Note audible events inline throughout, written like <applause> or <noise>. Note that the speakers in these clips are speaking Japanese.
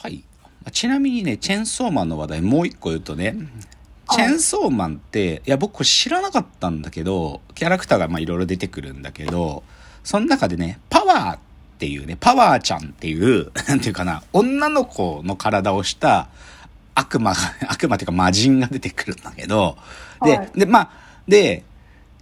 はい。ちなみにね、チェンソーマンの話題もう一個言うとね、チェンソーマンって、いや、僕これ知らなかったんだけど、キャラクターがまあいろいろ出てくるんだけど、その中でね、パワーっていうね、パワーちゃんっていう、<laughs> なんていうかな、女の子の体をした悪魔が、<laughs> 悪魔っていうか魔人が出てくるんだけど、で、はい。で、まあ、で、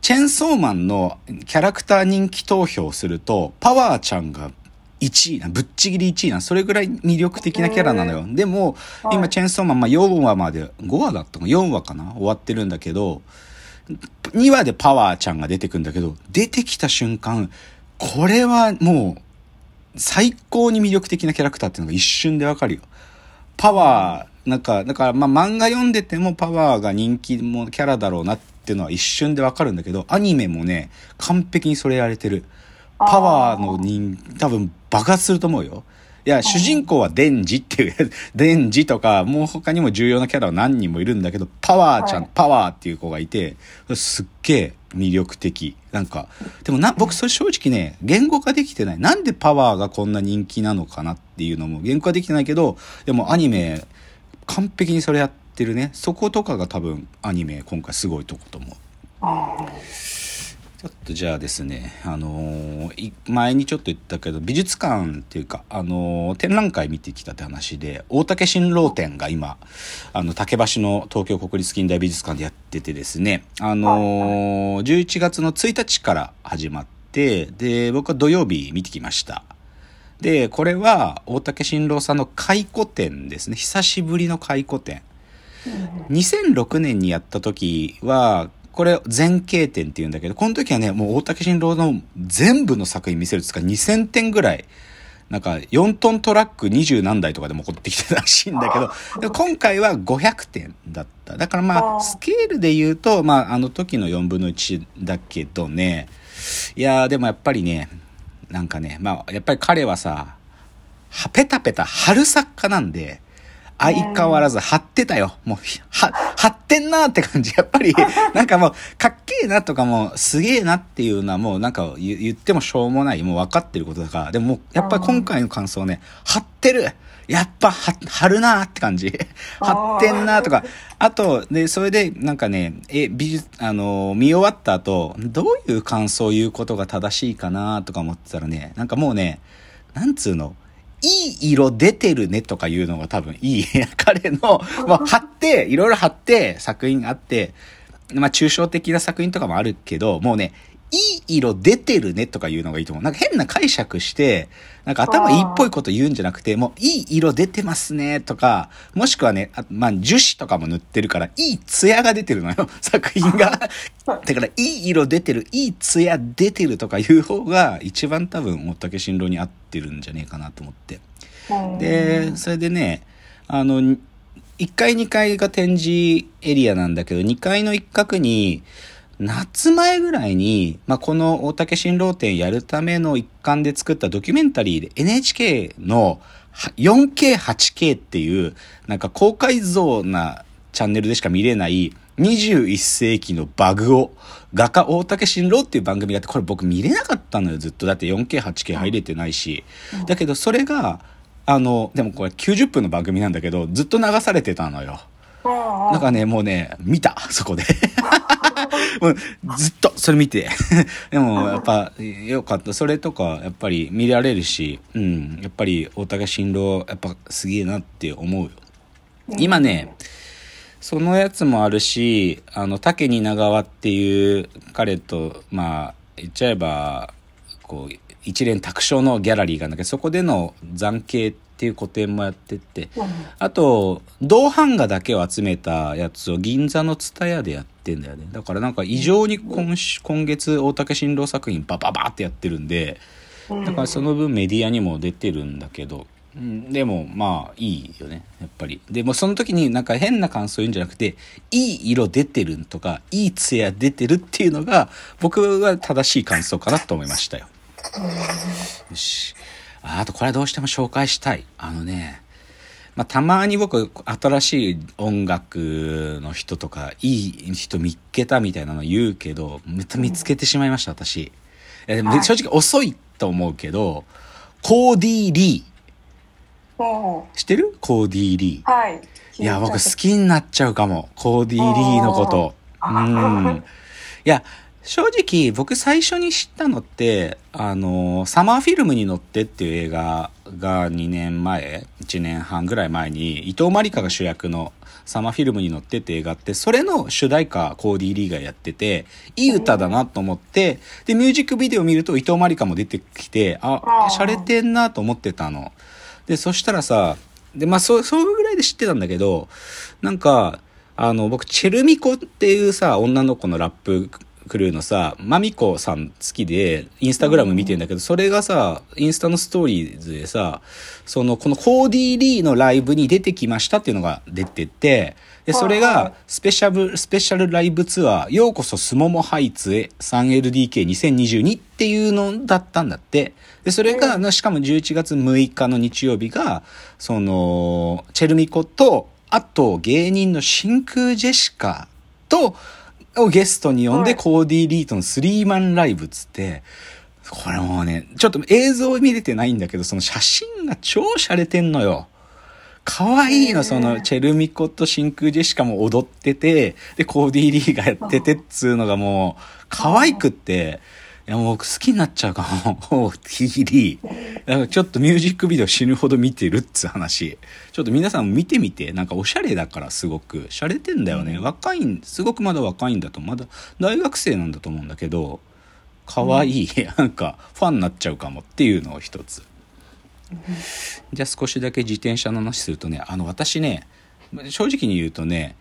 チェンソーマンのキャラクター人気投票すると、パワーちゃんが1位な、ぶっちぎり1位な、それぐらい魅力的なキャラなのよ。でも、はい今チェンソーマン、まあ、4話まで、5話だったかな ?4 話かな？終わってるんだけど、2話でパワーちゃんが出てくるんだけど、出てきた瞬間、これはもう、最高に魅力的なキャラクターっていうのが一瞬でわかるよ。パワー、なんか、だからまあ漫画読んでてもパワーが人気もキャラだろうなっていうのは一瞬でわかるんだけど、アニメもね、完璧にそれやれてる。パワーの人、多分爆発すると思うよ。いや、主人公はデンジっていう、<laughs> デンジとか、もう他にも重要なキャラは何人もいるんだけど、パワーちゃん、はいパワーっていう子がいて、すっげえ魅力的。なんか、でもな、僕それ正直ね、言語化できてない。なんでパワーがこんな人気なのかなっていうのも言語化できてないけど、でもアニメ、完璧にそれやってるね。そことかが多分アニメ今回すごいとこと思う。ちょっとじゃあですね、あのーい前にちょっと言ったけど、美術館っていうか、あのー展覧会見てきたって話で、大竹新郎展が今、あの、竹橋の東京国立近代美術館でやっててですね、あのー11月の1日から始まって、で、僕は土曜日見てきました。で、これは大竹新郎さんの回顧展ですね。久しぶりの回顧展。2006年にやった時は、これ全景展っていうんだけど、この時はね、もう大竹新郎の全部の作品見せるっつうか2000点ぐらい、なんか4トントラック20何台とかでも持ってきてたらしいんだけど、今回は500点だった。だからまあ、スケールで言うと、まあ、あの時の4分の1だけどね、いやーでもやっぱりね、なんかね、まあ、やっぱり彼はさ、は、ペタペタ春作家なんで、相変わらず張ってたよ。もう、は、張ってんなって感じ。<laughs> やっぱり、なんかもう、かっけえなとかも、すげえなっていうのはもう、なんか言ってもしょうもない。もう分かってることだから。でもも、やっぱり今回の感想ね、張ってるやっぱ、は、張るなーって感じ。<laughs> 張ってんなーとか。あと、で、それで、なんかね、え、美術、あの、見終わった後、どういう感想を言うことが正しいかなーとか思ってたらね、なんかもうね、なんつうの、いい色出てるねとかいうのが多分いい。彼の、まあ、貼って、いろいろ貼って作品があって、まあ、抽象的な作品とかもあるけど、もうね、いい色出てるねとか言うのがいいと思う。なんか変な解釈して、なんか頭いいっぽいこと言うんじゃなくて、もういい色出てますねとか、もしくはね、あまあ、樹脂とかも塗ってるから、いい艶が出てるのよ、<laughs> 作品が。<laughs> だから、いい色出てる、いい艶出てるとかいう方が、一番多分、大竹新郎に合ってるんじゃねえかなと思って。で、それでね、あの、1階2階が展示エリアなんだけど、2階の一角に、夏前ぐらいに、まあ、この大竹新郎展やるための一環で作ったドキュメンタリーで NHK のは 4K、8K っていう、なんか高解像なチャンネルでしか見れない21世紀のバグを、画家大竹新郎っていう番組があって、これ僕見れなかったのよ、ずっと。だって 4K、8K 入れてないし。だけどそれが、あの、でもこれ90分の番組なんだけど、ずっと流されてたのよ。なんかね、もうね、見た、そこで。もうずっとそれ見て。<laughs> でも、やっぱ、よかった。それとか、やっぱり見られるし、うん、やっぱり大竹新郎、やっぱすげえなって思うよ。今ね、そのやつもあるし、あの、竹に長川っていう彼と、まあ、言っちゃえば、こう、一連卓上のギャラリーがあるんだけど、そこでの残景っていう個展もやってて、あと、銅版画だけを集めたやつを銀座の蔦屋でやってんだよね。だからなんか異常に今週今月大竹新郎作品バババってやってるんで、だからその分メディアにも出てるんだけど、うん、でもまあいいよね、やっぱり。でもその時になんか変な感想言うんじゃなくて、いい色出てるとか、いい艶出てるっていうのが僕は正しい感想かなと思いましたよ。よし。ああとこれはどうしても紹介したい。あのね、まあ、たまに僕、新しい音楽の人とか、いい人見っけたみたいなの言うけど、めっちゃ見つけてしまいました、私。えでもはい正直遅いと思うけど、コーディー・リー知ってる？コーディー・リー。はい。いや、僕好きになっちゃうかも。コーディー・リーのこと。うん。いや、正直僕最初に知ったのって、あの、サマーフィルムに乗ってっていう映画が2年前、1年半ぐらい前に、伊藤まりかが主役のサマーフィルムに乗ってって映画って、それの主題歌コーディー・リーがやってて、いい歌だなと思って、で、ミュージックビデオ見ると伊藤まりかも出てきて、あ、洒落てんなと思ってたの。で、そしたらさ、で、まあ、そう、そうぐらいで知ってたんだけど、なんか、あの、僕、チェルミコっていうさ、女の子のラップクルーのさ、マミコさん好きで、インスタグラム見てんだけど、それがさ、インスタのストーリーズでさ、その、このコーディー・リーのライブに出てきましたっていうのが出てて、で、それが、スペシャル、スペシャルライブツアー、ようこそスモモハイツへ 3LDK2022 っていうのだったんだって。で、それが、しかも11月6日の日曜日が、その、チェルミコと、あと芸人の真空ジェシカと、をゲストに呼んで、はい。コーディー・リートのスリーマンライブっつって、これもうね、ちょっと映像見れてないんだけど、その写真が超洒落てんのよ。可愛いの、その、チェルミコと真空ジェシカも踊ってて、で、コーディー・リーがやっててっつうのがもう、可愛くって、いや、もう僕好きになっちゃうかも。コーディー・リー。ちょっとミュージックビデオ死ぬほど見てるっつう話。ちょっと皆さんも見てみて、なんかおしゃれだからすごく、洒落てんだよね。若いん、すごくまだ若いんだと、まだ大学生なんだと思うんだけど、可愛い、<laughs> なんかファンになっちゃうかもっていうのを一つ。じゃあ少しだけ自転車の話するとね、あの私ね、正直に言うとね、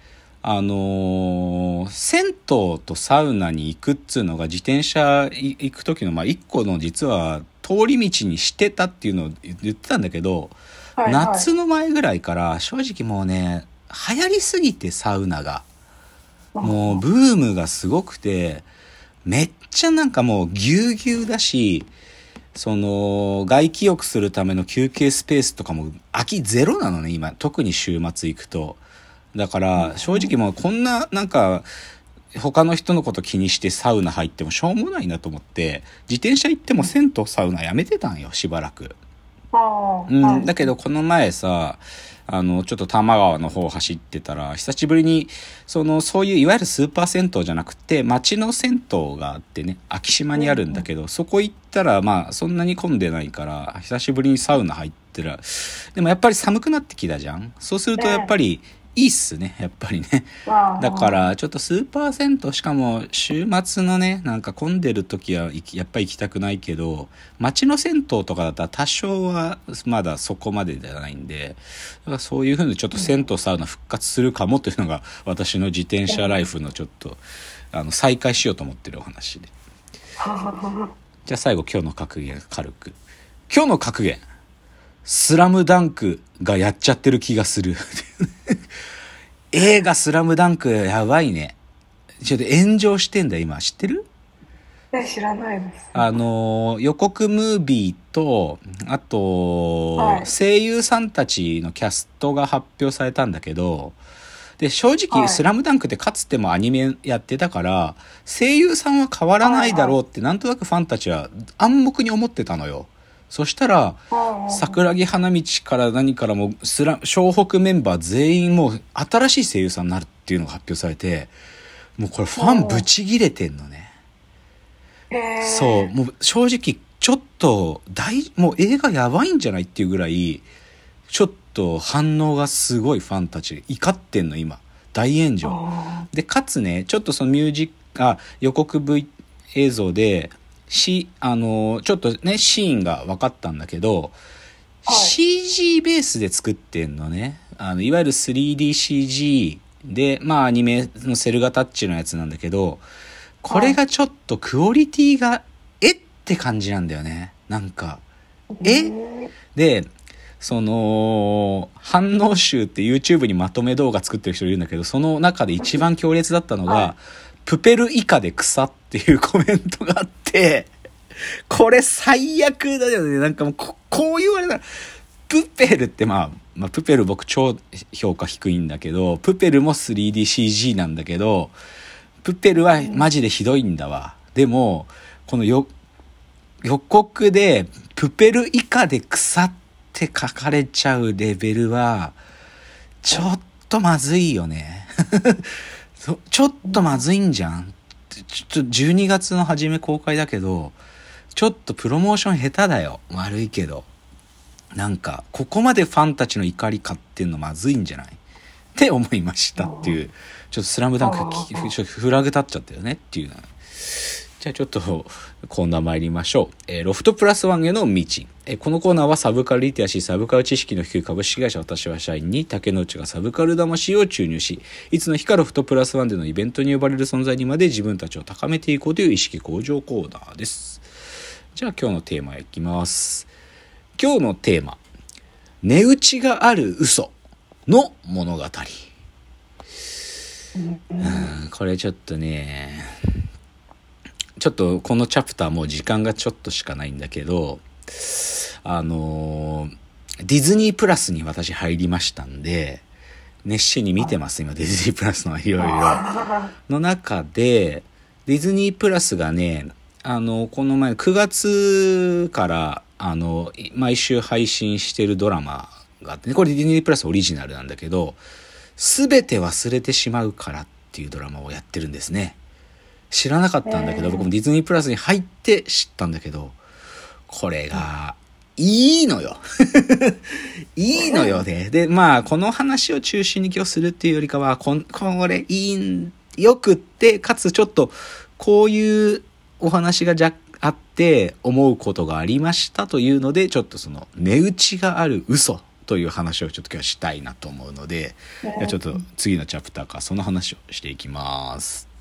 あのー銭湯とサウナに行くっつうのが自転車い行く時の、まあ一個の実は通り道にしてたっていうのを言ってたんだけど、はいはい夏の前ぐらいから正直もうね、流行りすぎてサウナが。もうブームがすごくて、めっちゃなんかもうぎゅうぎゅうだし、その、外気浴するための休憩スペースとかも空きゼロなのね、今。特に週末行くと。だから、正直もうこんな、なんか、他の人のこと気にしてサウナ入ってもしょうもないなと思って、自転車行っても銭湯サウナやめてたんよ、しばらく。うん、だけどこの前さ、あの、ちょっと多摩川の方走ってたら、久しぶりに、その、そういういわゆるスーパー銭湯じゃなくて、町の銭湯があってね、昭島にあるんだけど、そこ行ったら、まあ、そんなに混んでないから、久しぶりにサウナ入ってら、でもやっぱり寒くなってきたじゃん。そうするとやっぱり、いいっすね、やっぱりね。だから、ちょっとスーパー銭湯、しかも週末のね、なんか混んでる時はやっぱり行きたくないけど、街の銭湯とかだったら多少はまだそこまでじゃないんで、だからそういうふうにちょっと銭湯サウナ復活するかもというのが <laughs> 私の自転車ライフのちょっと、あの、再開しようと思ってるお話で。<laughs> じゃあ最後今日の格言軽く。今日の格言。スラムダンクがやっちゃってる気がする。<laughs> 映画スラムダンクやばいね。ちょっと炎上してんだ今。知ってる？え知らないです。あのー予告ムービーと、あと、はい声優さんたちのキャストが発表されたんだけど、で、正直、はいスラムダンクってかつてもアニメやってたから、声優さんは変わらないだろうって、なんとなくファンたちは暗黙に思ってたのよ。そしたら、桜木花道から何からもスラ湘北メンバー全員もう新しい声優さんになるっていうのが発表されてもうこれファンブチギレてんのね。そう。もう正直ちょっと大もう映画やばいんじゃないっていうぐらいちょっと反応がすごいファンたち怒ってんの今。大炎上。あでかつねちょっとそのミュージックあ予告 V 映像でしあのちょっとねシーンが分かったんだけど、はい。CG ベースで作ってんのね。あのいわゆる 3DCG でまあアニメのセルガタッチのやつなんだけどこれがちょっとクオリティがえって感じなんだよね。なんかーえ？うんでその反応集って YouTube にまとめ動画作ってる人いるんだけどその中で一番強烈だったのが、はい。プペル以下で草っていうコメントがあってこれ最悪だよねなんかもうここう言われたらプペルってまあ、まあ、プペル僕超評価低いんだけどプペルも 3DCG なんだけどプペルはマジでひどいんだわ、でもこのよ予告でプペル以下で草って書かれちゃうレベルは、ちょっとまずいよね。<laughs> ちょっとまずいんじゃん。ちょっと12月の初め公開だけど、ちょっとプロモーション下手だよ。悪いけど。なんか、ここまでファンたちの怒り買ってんのまずいんじゃない？って思いましたっていう、ちょっとスラムダンクフラグ立っちゃったよねっていうじゃあちょっとコーナー参りましょう。えーロフトプラスワンへの道。えーこのコーナーはサブカルリテラシー、サブカル知識の低い株式会社私は社員に竹之内がサブカル魂を注入し、いつの日かロフトプラスワンでのイベントに呼ばれる存在にまで自分たちを高めていこうという意識向上コーナーです。じゃあ今日のテーマいきます。今日のテーマ。値打ちがある嘘の物語。うん、これちょっとね、ちょっとこのチャプターもう時間がちょっとしかないんだけど、あのーディズニープラスに私入りましたんで、熱心に見てます、今、ディズニープラスのいろいろ。の中で、ディズニープラスがね、あの、この前、9月から、あの、毎週配信してるドラマがあってね、これディズニープラスオリジナルなんだけど、すべて忘れてしまうからっていうドラマをやってるんですね。知らなかったんだけど、僕もディズニープラスに入って知ったんだけど、これが、いいのよ。<laughs> いいのよね。で、まあ、この話を中心に今日するっていうよりかは、こんこれいいん、よくって、かつちょっと、こういうお話がじゃあって思うことがありましたというので、ちょっとその、値打ちがある嘘という話をちょっと今日はしたいなと思うので、ちょっと次のチャプターからその話をしていきます。